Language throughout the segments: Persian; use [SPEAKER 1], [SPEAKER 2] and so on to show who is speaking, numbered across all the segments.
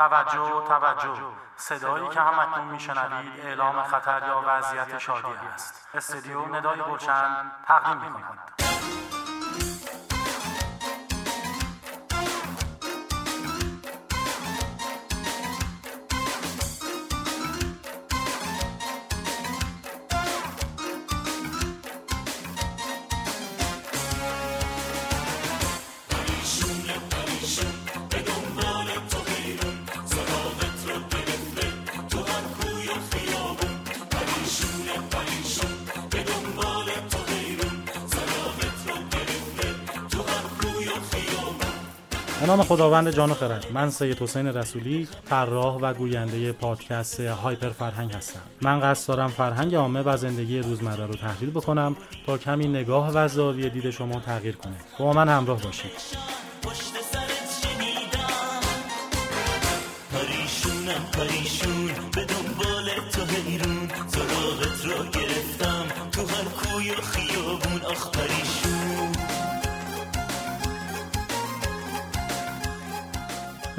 [SPEAKER 1] توجه توجه. صدایی که هم اکنون میشنوید اعلام خطر یا وضعیت شادی است استدیو ندای گلشن تقدیم می‌کند نام خداوند جان و خرد. من سید حسین رسولی طراح و گوینده پادکست هایپر فرهنگ هستم. من قصد دارم فرهنگ عامه و زندگی روزمره رو تحلیل بکنم تا کمی نگاه و زاویه دید شما تغییر کنه. با من همراه باشید.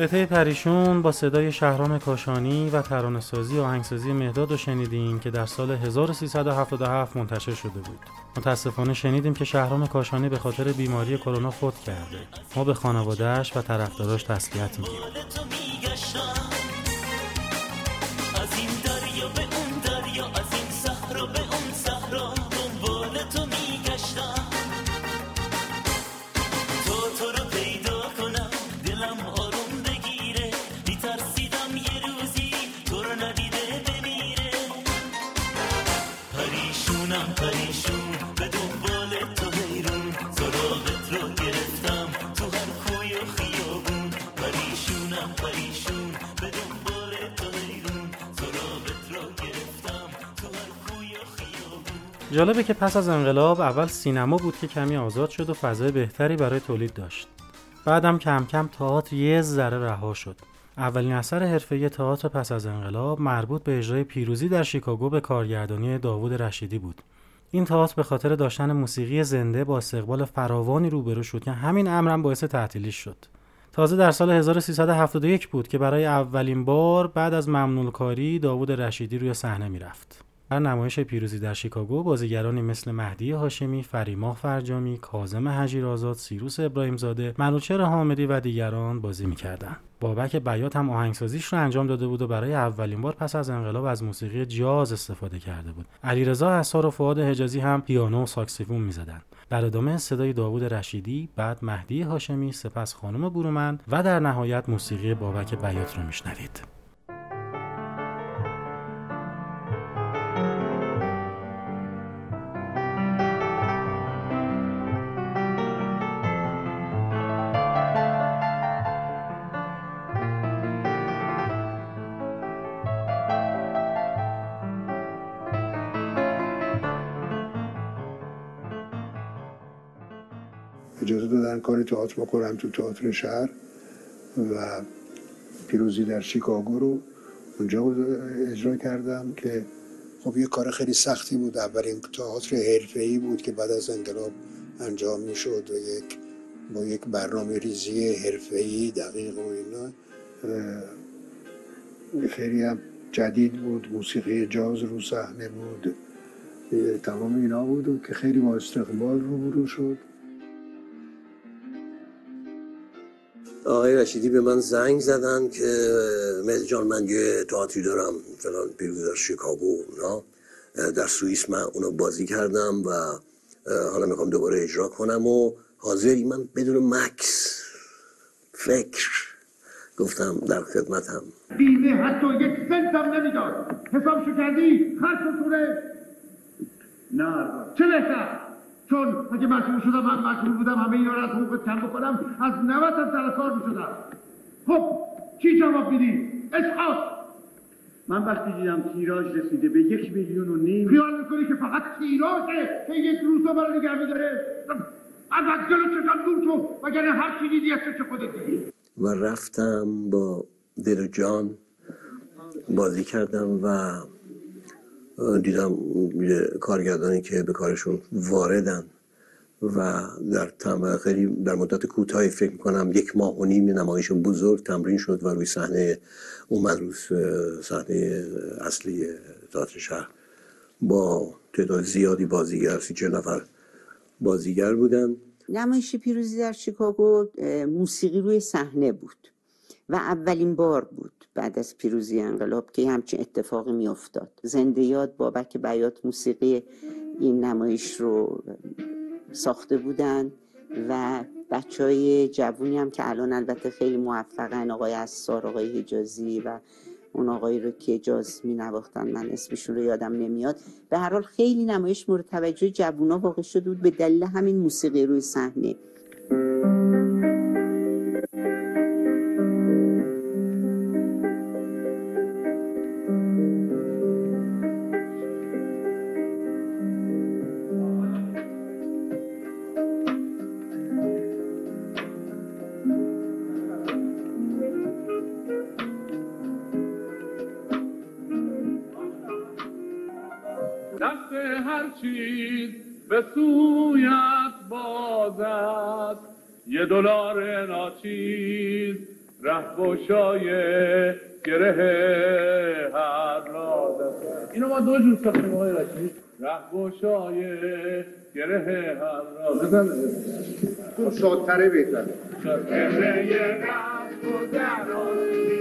[SPEAKER 1] قطعه پریشون با صدای شهرام کاشانی و ترانه‌سازی و آهنگسازی مهداد رو شنیدیم که در سال 1377 منتشر شده بود. متاسفانه شنیدیم که شهرام کاشانی به خاطر بیماری کرونا فوت کرده. ما به خانوادهش و طرفداراش تسلیت میگیم. جالبه که پس از انقلاب اول سینما بود که کمی آزاد شد و فضای بهتری برای تولید داشت. بعدم کم کم تئاتر یه ذره رها شد. اولین اثر حرفه تئاتر پس از انقلاب مربوط به اجرای پیروزی در شیکاگو به کارگردانی داوود رشیدی بود. این تئاتر به خاطر داشتن موسیقی زنده با استقبال فراوانی روبرو شد که همین امرم باعث تعطیلیش شد. تازه در سال 1371 بود که برای اولین بار بعد از ممنون کاری داوود رشیدی روی صحنه می‌رفت. در نمایش پیروزی در شیکاگو بازیگرانی مثل مهدی هاشمی، فریماه فرجامی، کاظم حجیرآزاد، سیروس ابراهیمزاده، منوچهر حامدی و دیگران بازی می‌کردند. بابک بیات هم آهنگسازیش رو انجام داده بود و برای اولین بار پس از انقلاب از موسیقی جاز استفاده کرده بود. علیرضا حسار و فؤاد حجازی هم پیانو و ساکسیفون می‌زدند. در ادامه صدای داوود رشیدی، بعد مهدی هاشمی، سپس خانم برومند و در نهایت موسیقی بابک بیات رو میشنوید.
[SPEAKER 2] اجازه دادن کاری تئاتر بکنم تو تئاتر شهر و پیروزی در شیکاگو رو اونجا اجرا کردم که خب یه کار خیلی سختی بود. اولین تئاتر حرفه‌ای بود که بعد از انقلاب انجام می‌شد و یک با یک برنامه ریزی حرفه‌ای دقیق و اینا خیلی هم جدید بود. موسیقی جاز رو صحنه بود. تمام اینا بود که خیلی با استقبال روبرو شد.
[SPEAKER 3] آقای رشیدی به من زنگ زدن که مهدی جان من یه تئاتری دارم فلان پیروزی در شیکاگو اونا در سوئیس من اونو بازی کردم و حالا می‌خوام دوباره اجرا کنم و حاضری من بدون مکس فکر گفتم در خدمتم.
[SPEAKER 4] بیمه حتی یک سنت هم نمی‌داد. حسابشو کردی خرس توره نه. چه بهتر؟ چون اگه مسئول شدم من مجبور بودم همه اینا رو از حقوق کم بکنم از نوت هم سر کار می‌شدم. خب چی جواب میدی؟ اسقاط من وقتی دیدم تیراژ رسیده به یک میلیون و نیم خیال می‌کنی که فقط تیراژه که یک روزا برای نگه میداره؟ از از جلو چشم دور شو وگرنه هر چی دیدی از چه خودت دیدی.
[SPEAKER 3] و رفتم با دل جان بازی کردم و دیدم کارگردانی که به کارشون واردن و در خیلی در مدت کوتاهی فکر کنم یک ماه و نیم نمایش بزرگ تمرین شد و روی صحنه اومد روی صحنه اصلی تئاتر شهر با تعداد زیادی بازیگر سی چه نفر بازیگر بودن.
[SPEAKER 5] نمایش پیروزی در شیکاگو موسیقی روی صحنه بود. و اولین بار بود بعد از پیروزی انقلاب که همچین اتفاقی میافتاد. زنده یاد بابک بیات موسیقی این نمایش رو ساخته بودن و بچه های جوونی هم که الان البته خیلی موفقن آقای اسار آقای حجازی و اون آقایی رو که جاز می نواختن من اسمشون رو یادم نمیاد. به هر حال خیلی نمایش مورد توجه جوونا واقع شده بود به دلیل همین موسیقی روی صحنه.
[SPEAKER 6] دلار ناچیز ره گشای گره هر اینو ما دو جور ساختیم آقای رشید ره گشای گره هر رازد
[SPEAKER 4] تو شادتره بهتر
[SPEAKER 6] گره رفت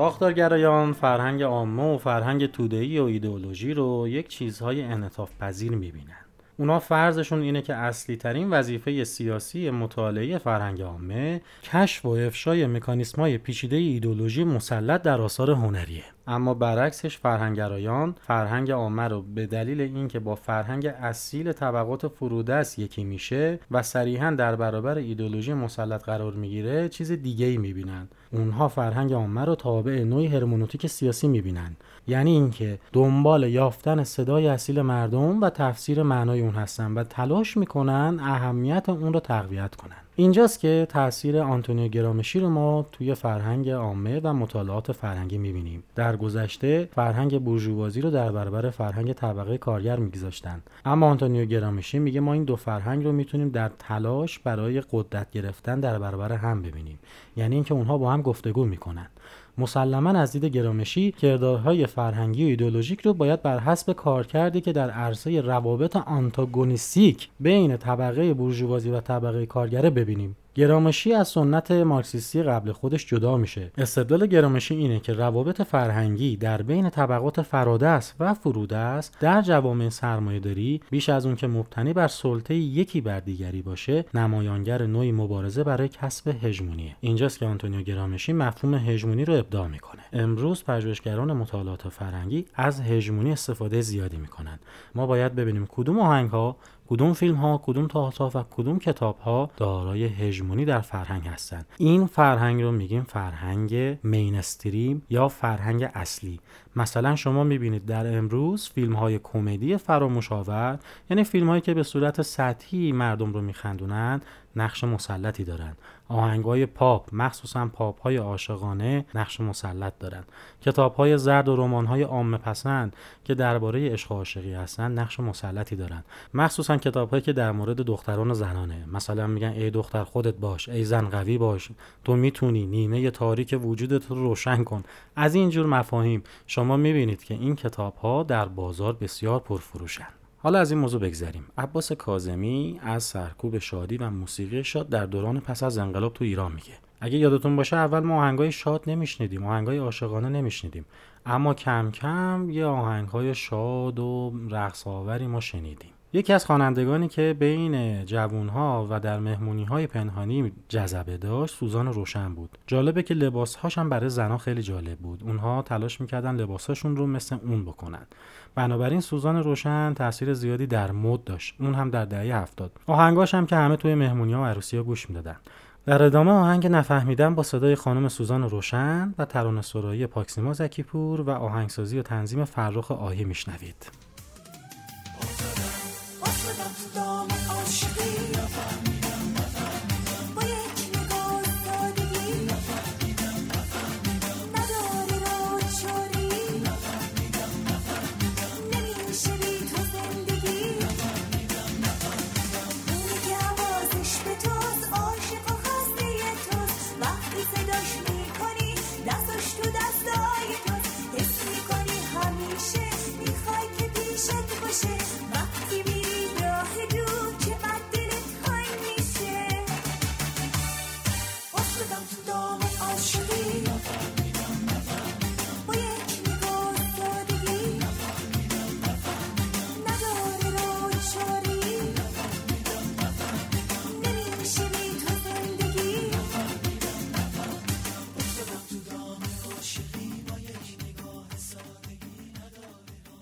[SPEAKER 1] ساختارگرایان فرهنگ عامه و فرهنگ توده‌ای و ایدئولوژی رو یک چیزهای انعطاف پذیر می‌بینن. اونا فرضشون اینه که اصلی ترین وظیفه سیاسی مطالعه فرهنگ عامه کشف و افشای مکانیسمای پیچیده ایدولوژی مسلط در آثار هنریه اما برعکسش فرهنگرایان فرهنگ عامه رو به دلیل اینکه با فرهنگ اصیل طبقات فرودست یکی میشه و صریحا در برابر ایدولوژی مسلط قرار می‌گیره چیز دیگه ای می‌بینن اونها فرهنگ عامه رو تابع نوعی هرمونوتیک سیاسی می‌بینن. یعنی اینکه دنبال یافتن صدای اصیل مردم و تفسیر معنای اون هستن و تلاش می‌کنن اهمیت اون رو تقویت کنن. اینجاست که تاثیر آنتونیو گرامشی رو ما توی فرهنگ عامه و مطالعات فرهنگی می‌بینیم. در گذشته فرهنگ بورژوازی رو در برابر فرهنگ طبقه کارگر میگذاشتن. اما آنتونیو گرامشی میگه ما این دو فرهنگ رو می‌تونیم در تلاش برای قدرت گرفتن در برابر هم ببینیم. یعنی اینکه اونها با هم گفتگو می‌کنن. مسلما از دید گرامشی کردارهای فرهنگی و ایدولوژیک رو باید بر حسب کارکردی که در عرصه روابط آنتاگونیستیک بین طبقه بورژوازی و طبقه کارگره ببینیم. گرامشی از سنت مارکسیستی قبل خودش جدا میشه. استدلال گرامشی اینه که روابط فرهنگی در بین طبقات فرادست و فرودست در جوامع سرمایهداری بیش از اون که مبتنی بر سلطه یکی بر دیگری باشه نمایانگر نوعی مبارزه برای کسب هژمونیه. اینجاست که آنتونیو گرامشی مفهوم هژمونی رو ابداع می‌کنه. امروز پژوهشگران مطالعات فرهنگی از هژمونی استفاده زیادی می‌کنن ما باید ببینیم کدوم آهنگ ها کدوم فیلم ها کدوم تئاتر و کدوم کتاب ها دارای هژمونی در فرهنگ هستند این فرهنگ رو میگیم فرهنگ مینستریم یا فرهنگ اصلی. مثلا شما می‌بینید در امروز فیلم های کمدی فراموش آور یعنی فیلم هایی که به صورت سطحی مردم رو میخندونن نقش مسلطی دارند. آهنگ های پاپ مخصوصا پاپ های عاشقانه نقش مسلط دارند. کتاب های زرد و رمان های عامه پسند که درباره عشق و عاشقی هستند نقش مسلطی دارند. مخصوصا کتاب هایی که در مورد دختران و زنانه. مثلا میگن ای دختر خودت باش ای زن قوی باش تو می‌تونی نیمه تاریک وجودت رو روشن کن. از این جور مفاهیم شما می‌بینید که این کتاب ها در بازار بسیار پرفروشن. حالا از این موضوع بگذریم. عباس کازمی از سرکوب شادی و موسیقی شاد در دوران پس از انقلاب تو ایران میگه. اگه یادتون باشه اول ما آهنگای شاد نمیشنیدیم آهنگای عاشقانه نمیشنیدیم. اما کم کم یه آهنگای شاد و رقص آوری ما شنیدیم. یکی از خوانندگانی که بین جوونها و در مهمونی های پنهانی جذبه داشت سوزان روشن بود. جالبه که لباسهاش هم برای زنها خیلی جالب بود. اونها تلاش می‌کردن لباسهاشون رو مثل اون بکنن. بنابراین سوزان روشن تاثیر زیادی در مد داشت. اون هم در دهه هفتاد. آهنگاش هم که همه توی مهمونی ها و عروسی ها گوش می‌دادن. در ادامه آهنگ نفهمیدن با صدای خانم سوزان روشن و ترانه سرایی پاکسیما زکیپور و آهنگسازی و تنظیم فرخ آهی میشنوید. Don't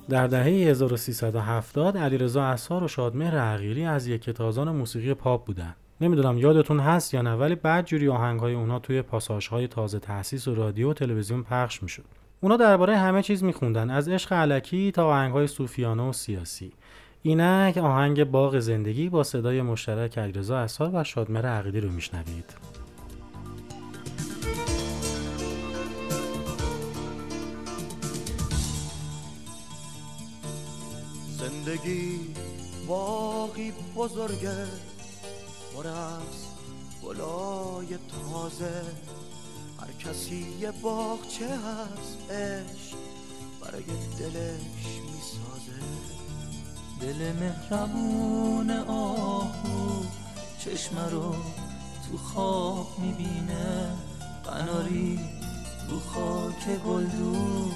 [SPEAKER 1] در دهه 1370 علیرضا اسار و شادمهر عقیلی از یک تازان موسیقی پاپ بودن. نمی‌دونم یادتون هست یا نه ولی بعد جوری آهنگهای اونا توی پاساژهای تازه تأسیس و رادیو و تلویزیون پخش می‌شد. اونا درباره همه چیز میخوندن از عشق علکی تا آهنگهای صوفیانه و سیاسی. اینک آهنگ باغ زندگی با صدای مشترک علیرضا اسار و شادمهر عقیلی رو میشنوید.
[SPEAKER 7] باقی بزرگه پر از گلای تازه هر کسی یه باغچه هست عشق برای دلش می‌سازه.
[SPEAKER 8] دل مهربون آهو چشم رو تو خواب می‌بینه قناری رو خاک گلدون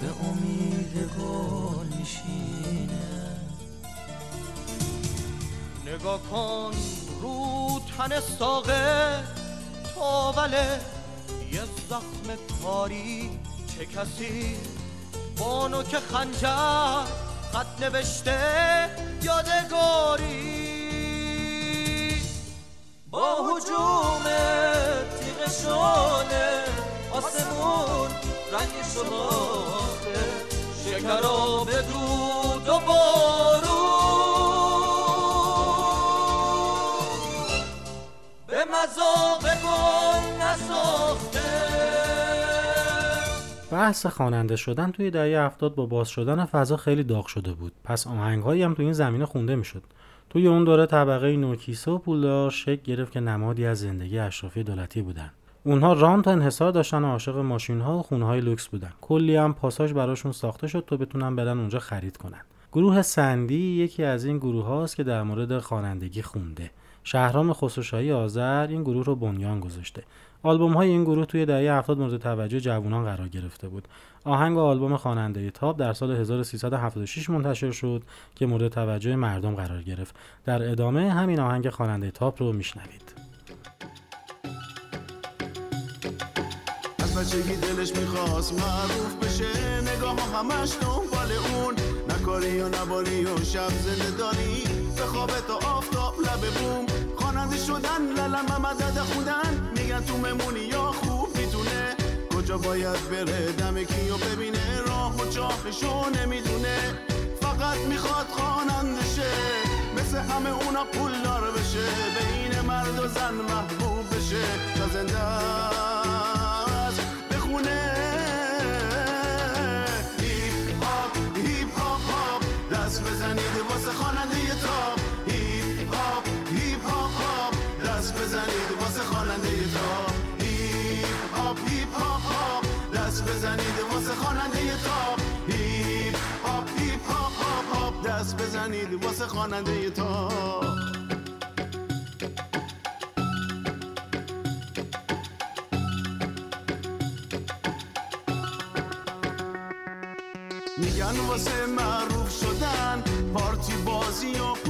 [SPEAKER 8] به امید گل میشینه.
[SPEAKER 7] نگاه کن رو تن ساقه تاوله یه زخم کاری چه کسی؟ بانو که خنجر خط نوشته یادگاری.
[SPEAKER 8] با حجوم تیغ شانه آسمون رنگ شماخته شکرا به دود و نساخته
[SPEAKER 1] بحث خواننده شدن توی دهه هفتاد با باز شدن فضا خیلی داغ شده بود. پس آهنگهایی هم توی این زمینه خونده می‌شد. توی اون دوره طبقه نوکیسه و پولدار شکل گرفت که نمادی از زندگی اشرافی دولتی بودن. اونها رانت و انحصار داشتن و عاشق ماشین ها و خونه های لوکس بودن. کلی هم پاساژ براشون ساخته شد تا بتونن برن اونجا خرید کنن. گروه سندی یکی از این گروه هاست که در مورد خوانندگی خونده. شهرام خسروشاهی آذر این گروه رو بنیان گذاشته. آلبوم های این گروه توی دهه 70 مورد توجه جوانان قرار گرفته بود. آهنگ آلبوم خواننده تاپ در سال 1376 منتشر شد که مورد توجه مردم قرار گرفت. در ادامه همین آهنگ خواننده تاپ رو میشنوید.
[SPEAKER 9] بچگی دلش می‌خواست معروف بشه. نگاه همش دنبال اون. نکاری یا نباری و شب زنده داری. به خواب تا آفتاب لب بوم. خواننده شدن للم مدد خودن میگن تو ممونی یا خوب می‌تونه کجا باید بره دم کیو ببینه؟ راه و چاخشو نمی‌دونه. فقط می‌خواد خواننده شه. مثل همه اونا پول دار بشه بین مرد و زن محبوب بشه. تا زنده خواننده تاپ هیپ هاپ هیپ هاپ هاپ هاپ. دست بزنید واسه خواننده تاپ میگن واسه معروف شدن پارتی بازی و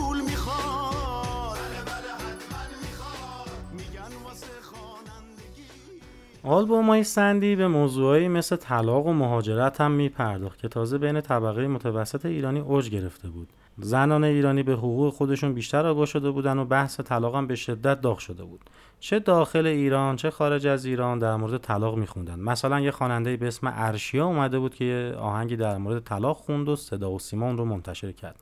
[SPEAKER 1] آلبوم های سندی به موضوعایی مثل طلاق و مهاجرت هم میپرداخت که تازه بین طبقه متوسط ایرانی اوج گرفته بود. زنان ایرانی به حقوق خودشون بیشتر آگاه شده بودن و بحث طلاق هم به شدت داغ شده بود. چه داخل ایران چه خارج از ایران در مورد طلاق میخوندن. مثلا یه خواننده به اسم ارشیا اومده بود که یه آهنگی در مورد طلاق خوند و صدا و سیما اون رو منتشر کرد.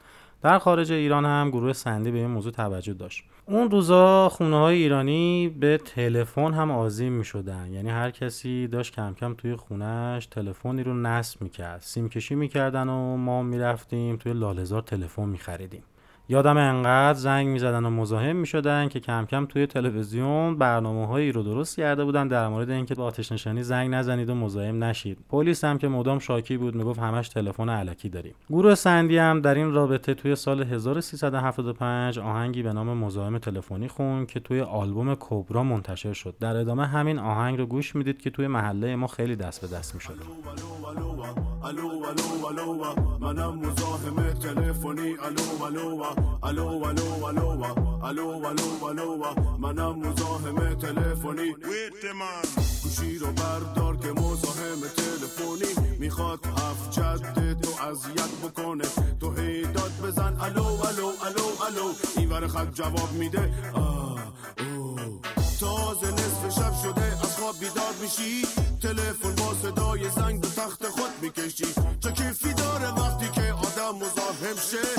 [SPEAKER 1] در خارج ایران هم گروه سندی به این موضوع توجه داشت. اون روزا خونه های ایرانی به تلفن هم آزیم می شدن یعنی هر کسی داشت کم کم توی خونش تلفنی رو نصب می‌کرد. سیم کشی می‌کردن و ما می‌رفتیم توی لالزار تلفن میخریدیم. یادم انقدر زنگ می‌زدن و مزاحم می‌شدن که کم کم توی تلویزیون برنامه هایی رو درست کرده بودن در مورد اینکه با آتش نشانی زنگ نزنید و مزاحم نشید پلیس هم که مدام شاکی بود می‌گفت همش تلفن علکی داریم گروه سندی هم در این رابطه توی سال 1375 آهنگی به نام مزاحم تلفنی خون که توی آلبوم کبرا منتشر شد در ادامه همین آهنگ رو گوش می‌دید که توی محله ما خیلی دست به دست می‌شد
[SPEAKER 9] منم مزاحم تلفنی الو الو الو الو الو الو الو منم مزاحم تلفنی گوشی رو بردار که مزاحم تلفنی می‌خواد هفت جد تو اذیت بکنه تو هیداد بزن الو الو الو الو این ور خط جواب میده آه اوه. تازه نصف شب شده از خواب بیدار میشی تلفن با صدای زنگ به تخت خود می‌کشی چه کیفی داره وقتی که آدم مزاحم شه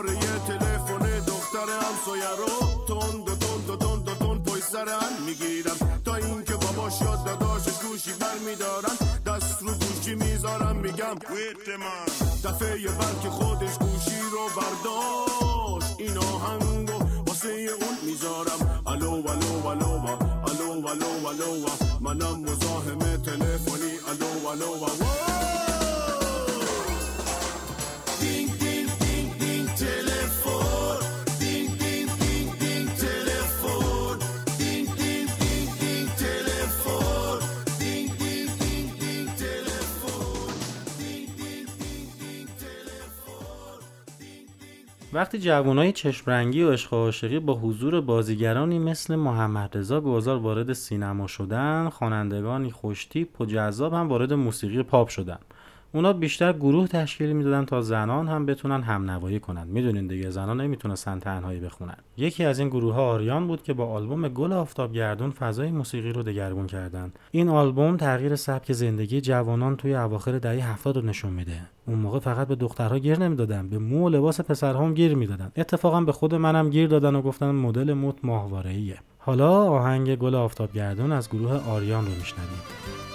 [SPEAKER 9] شماره تلفن دختر همسایه رو تند و تند و تند و تند پشت سرن می‌گیرم. تا اینکه باباش یاد داداشش گوشی برمیدارن دست رو گوشی می‌ذارم میگم دفعه بعد که خودش گوشی رو برداشت. این آهنگو واسه اون می‌ذارم. الو الو الو الو الو الو منم مزاحم تلفنی. الو الو دینگ
[SPEAKER 1] وقتی جوانای چشم رنگی و عشق عاشقی با حضور بازیگرانی مثل محمد رضا گذار وارد سینما شدن خوانندگانی خوشتیپ و جذاب هم وارد موسیقی پاپ شدن. اونا بیشتر گروه تشکیل می‌دادن تا زنان هم بتونن هم نوایی کنن. می‌دونین دیگه زنان نمی‌تونستن تنهایی بخونن. یکی از این گروه ها آریان بود که با آلبوم گل آفتاب گردون فضای موسیقی رو دگرگون کردن. این آلبوم تغییر سبک زندگی جوانان توی اواخر دهه 70 رو نشون میده. اون موقع فقط به دخترها گیر نمی‌دادن به مو لباس پسرها هم گیر می‌دادن. اتفاقا به خود منم گیر دادن و گفتن مدل موت ماهواره‌ایه. حالا آهنگ گل آفتاب گردون از گروه آریان رو میشنویم.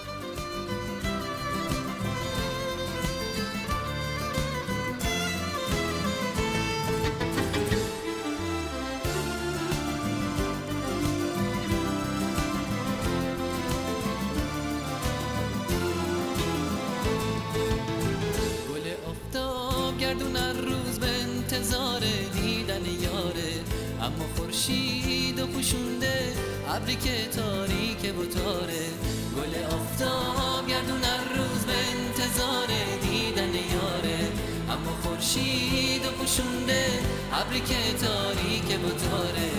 [SPEAKER 8] ابری که تاریک تاره گل آفتاب گردون هر روز به انتظار دیدن یاره. اما خورشید و پوشونده ابری که تاریک و تاره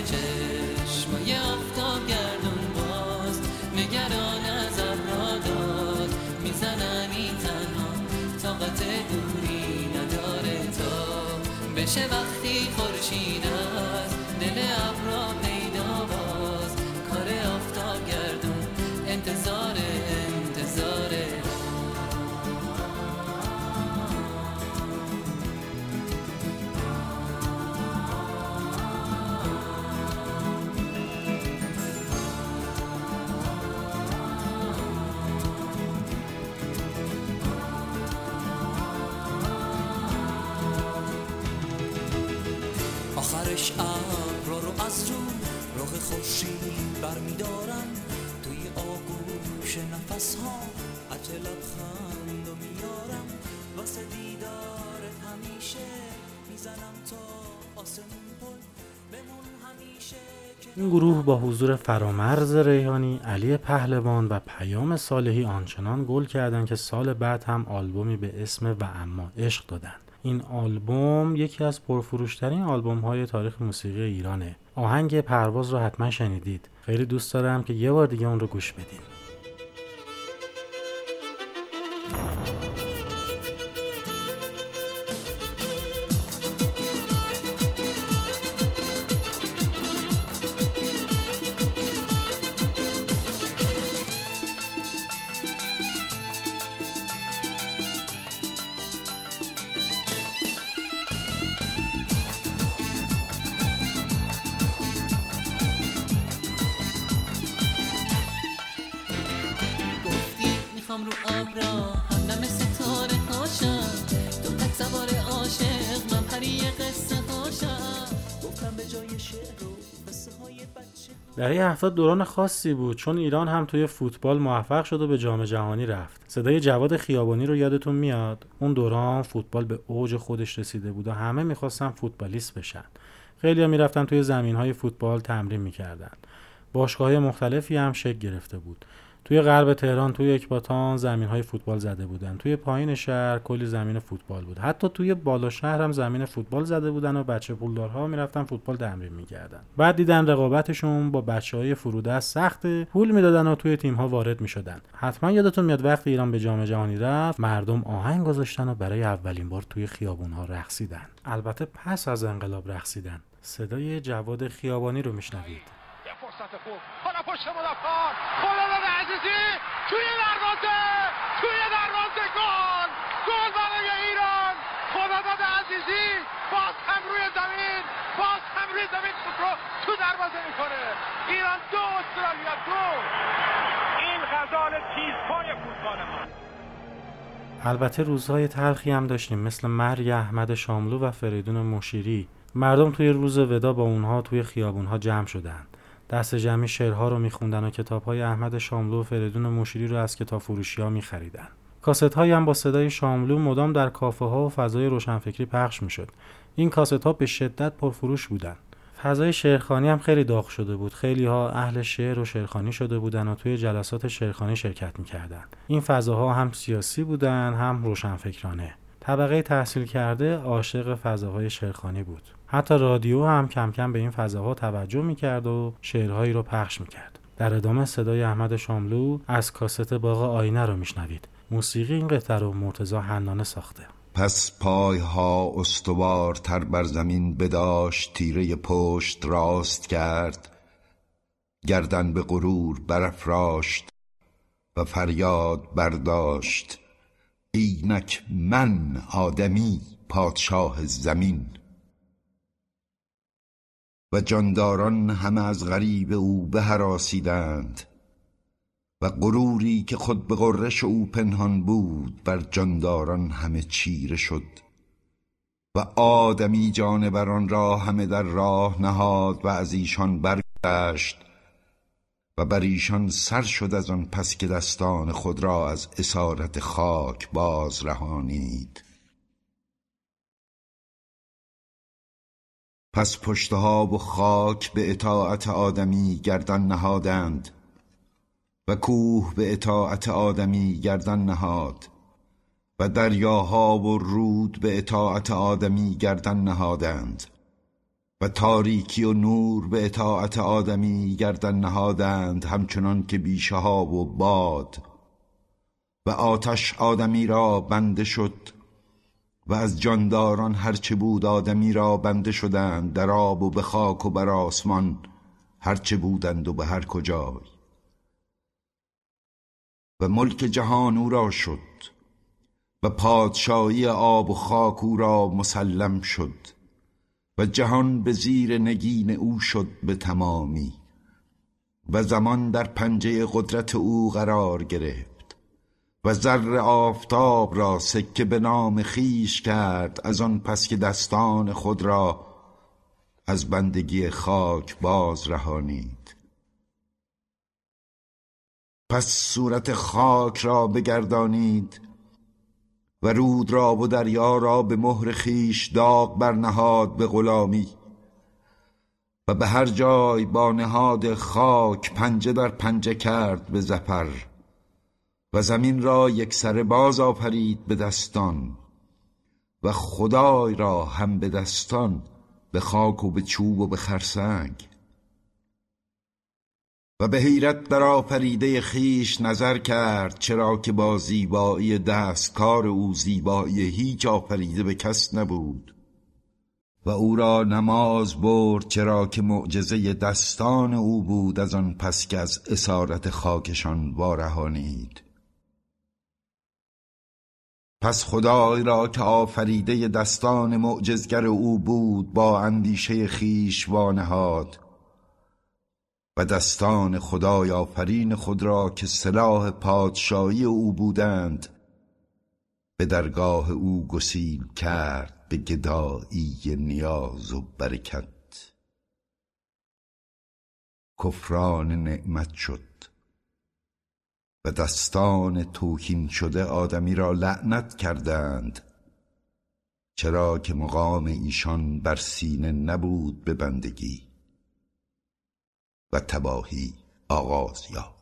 [SPEAKER 1] با حضور فرامرز ریحانی، علی پهلوان و پیام صالحی آنچنان گل کردند که سال بعد هم آلبومی به اسم و اما عشق دادن این آلبوم یکی از پرفروشترین آلبوم های تاریخ موسیقی ایرانه. آهنگ پرواز رو حتما شنیدید. خیلی دوست دارم که یه بار دیگه اون رو گوش بدین. هفتاد دوران خاصی بود چون ایران هم توی فوتبال موفق شد و به جام جهانی رفت. صدای جواد خیابانی رو یادتون میاد؟ اون دوران فوتبال به اوج خودش رسیده بود و همه می‌خواستن فوتبالیست بشن. خیلی ها می‌رفتن توی زمین های فوتبال تمرین می‌کردن. باشگاه مختلفی هم شکل گرفته بود. توی غرب تهران توی اکباتان زمین های فوتبال زده بودن. توی پایین شهر کلی زمین فوتبال بود. حتی توی بالا شهر هم زمین فوتبال زده بودن و بچه پولدارها می‌رفتن فوتبال تمرین می‌کردن. بعد دیدن رقابتشون با بچه های فرودست سخته پول می‌دادن و توی تیم ها وارد می‌شدن. حتما یادتون میاد وقتی ایران به جام جهانی رفت مردم آهنگ گذاشتن و برای اولین بار توی خیابون ها رقصیدن. البته پس از انقلاب رقصیدن. صدای جواد خیابانی رو میشنوید.
[SPEAKER 4] فرصت خوب. حالا پشت مدافعان. خداداد عزیزی. توی دروازه. توی دروازه. گل. گل برای ایران. خداداد عزیزی. باز هم روی زمین. باز هم روی زمین توپ رو تو دروازه می‌کنه. ایران دو استرالیا دو. این غزال تیزپای فوتبال ما.
[SPEAKER 1] البته روزهای تلخی هم داشتیم. مثل مرگ احمد شاملو و فریدون مشیری. مردم توی روز ودا با اونها توی خیابونها جمع شدند. دست جمعی شعرها رو میخوندن و کتابهای احمد شاملو و فریدون مشیری رو از کتاب فروشی ها میخریدن. کاست هایی هم با صدای شاملو مدام در کافه ها و فضای روشنفکری پخش می‌شد. این کاست ها به شدت پرفروش بودن. فضای شعرخانی هم خیلی داغ شده بود. خیلی ها اهل شعر و شعرخانی شده بودن و توی جلسات شعرخانی شرکت می‌کردن. این فضاها هم سیاسی بودن هم روشنفکرانه. طبقه تحصیل کرده عاشق فضاهای شعرخانی بود. حتی رادیو هم کم کم به این فضاها توجه می‌کرد و شعرهایی رو پخش می‌کرد. در ادامه صدای احمد شاملو از کاست باغ آینه رو میشنوید. موسیقی این قطعه رو مرتضی حنانه ساخته.
[SPEAKER 10] پس پایها استوارتر بر زمین بداشت تیره پشت راست کرد. گردن به غرور برافراشت و فریاد برداشت. اینک من آدمی پادشاه زمین. و جانداران همه از غریب او بهراسیدند و غروری که خود به غرش او پنهان بود بر جانداران همه چیره شد و آدمی جانوران را همه در راه نهاد و از ایشان برگشت و بر ایشان سر شد از آن پس که دستان خود را از اسارت خاک باز رهانید. پس پشتها و خاک به اطاعت آدمی گردن نهادند و کوه به اطاعت آدمی گردن نهاد و دریاها و رود به اطاعت آدمی گردن نهادند و تاریکی و نور به اطاعت آدمی گردن نهادند همچنان که بیشه ها و باد و آتش آدمی را بنده شد و از جانداران هرچه بود آدمی را بنده شدند در آب و به خاک و بر آسمان هرچه بودند و به هر کجای. و ملک جهان او را شد و پادشاهی آب و خاک او را مسلم شد و جهان به زیر نگین او شد به تمامی و زمان در پنجه قدرت او قرار گرفت. و زر آفتاب را سکه به نام خیش کرد از آن پس که دستان خود را از بندگی خاک باز رهانید. پس صورت خاک را بگردانید و رود را و دریا را به مهر خیش داغ برنهاد به غلامی و به هر جای با نهاد خاک پنجه در پنجه کرد به زپر. و زمین را یک سر باز آفرید به دستان و خدای را هم به دستان به خاک و به چوب و به خرسنگ. و به حیرت در آفریده خیش نظر کرد چرا که با زیبایی دستکار او زیبایی هیچ آفریده به کس نبود. و او را نماز برد چرا که معجزه دستان او بود از آن پس که از اسارت خاکشان وارهانید. پس خدای را که آفریده دستان معجزگر او بود با اندیشه خیش وانهاد. و دستان خدای آفرین خود را که سلاح پادشاهی او بودند به درگاه او گسیل کرد به گدایی نیاز و برکت. کفران نعمت شد. و دستان توهین شده آدمی را لعنت کردند. چرا که مقام ایشان بر سینه نبود به بندگی. و تباهی آغاز یافت.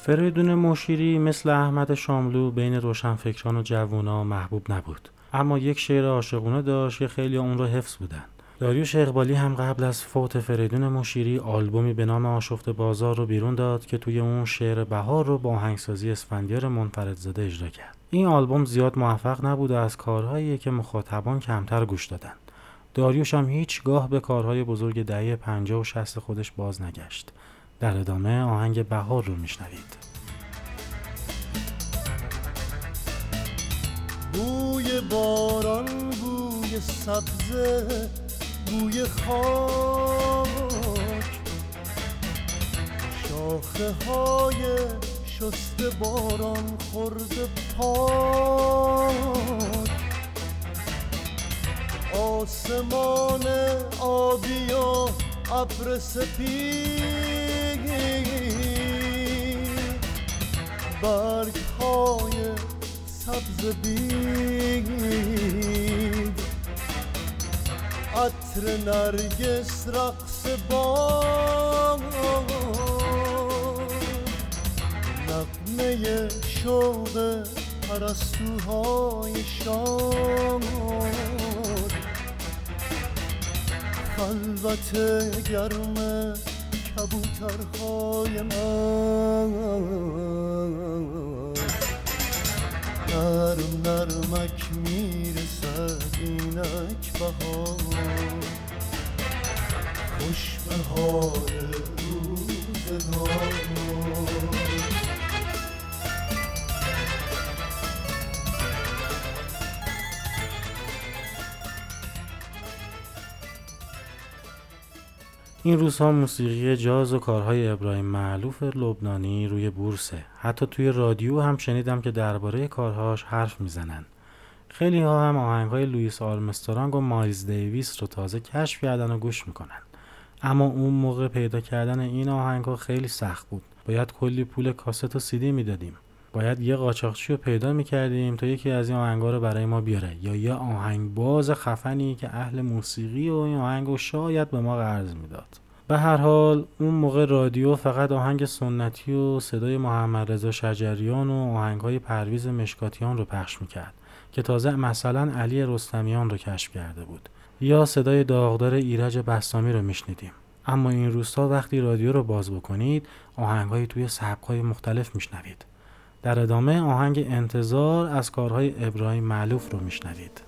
[SPEAKER 1] فریدون مشیری مثل احمد شاملو بین روشنفکران و جوونا محبوب نبود. اما یک شعر عاشقونه داشت که خیلی اون رو حفظ بودن. داریوش اقبالی هم قبل از فوت فریدون مشیری آلبومی به نام آشفت بازار رو بیرون داد که توی اون شعر بهار رو با آهنگسازی اسفندیار منفردزاده اجرا کرد. این آلبوم زیاد موفق نبوده از کارهایی که مخاطبان کمتر گوش دادن. داریوش هم هیچگاه به کارهای بزرگ دهه 50 و 60 خودش باز نگشت. در ادامه آهنگ بهار رو میشنوید.
[SPEAKER 7] بوی باران بوی سبزه بوی خاک. شاخه های شست باران خورده پاک. آسمان آبی و ابر سپید. برگ های سبز بید. عطر نرگس رقص باد نقمه شوق پرستوهای شاد خلوت گرم کبوترهای من. نرم نرمک می‌رسد اینک بهار. خوش به حال روزگار.
[SPEAKER 1] این روزها موسیقی جاز و کارهای ابراهیم معلوف لبنانی روی بورسه. حتی توی رادیو هم شنیدم که درباره کارهاش حرف می‌زنن. خیلی ها هم آهنگ های لوئیس آرمسترانگ و مایلز دیویس رو تازه کشف کردن و گوش می‌کنن. اما اون موقع پیدا کردن این آهنگ ها خیلی سخت بود. باید کلی پول کاست و سیدی می‌دادیم. باید یه قاچاقچی رو پیدا می‌کردیم تا یکی از این آهنگا رو برای ما بیاره. یا یه آهنگ باز خفنی که اهل موسیقی و این آهنگ رو شاید به ما قرض می‌داد. به هر حال اون موقع رادیو فقط آهنگ سنتی و صدای محمد رضا شجریان و آهنگهای پرویز مشکاتیان رو پخش می‌کرد که تازه مثلا علی رستمیان رو کشف کرده بود یا صدای داغدار ایرج بستامی رو میشنیدیم. اما این روزها وقتی رادیو رو باز بکنید آهنگهایی توی سبکهای مختلف میشنوید. در ادامه آهنگ انتظار از کارهای ابراهیم معلوف رو میشنوید.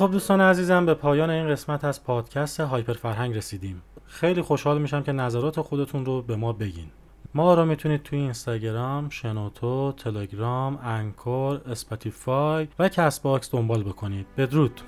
[SPEAKER 1] خب دوستان عزیزم به پایان این قسمت از پادکست هایپر فرهنگ رسیدیم. خیلی خوشحال میشم که نظرات خودتون رو به ما بگین. ما رو می‌تونید توی اینستاگرام، شنوتو، تلگرام، Anchor، Spotify و Castbox دنبال بکنید. بدرود!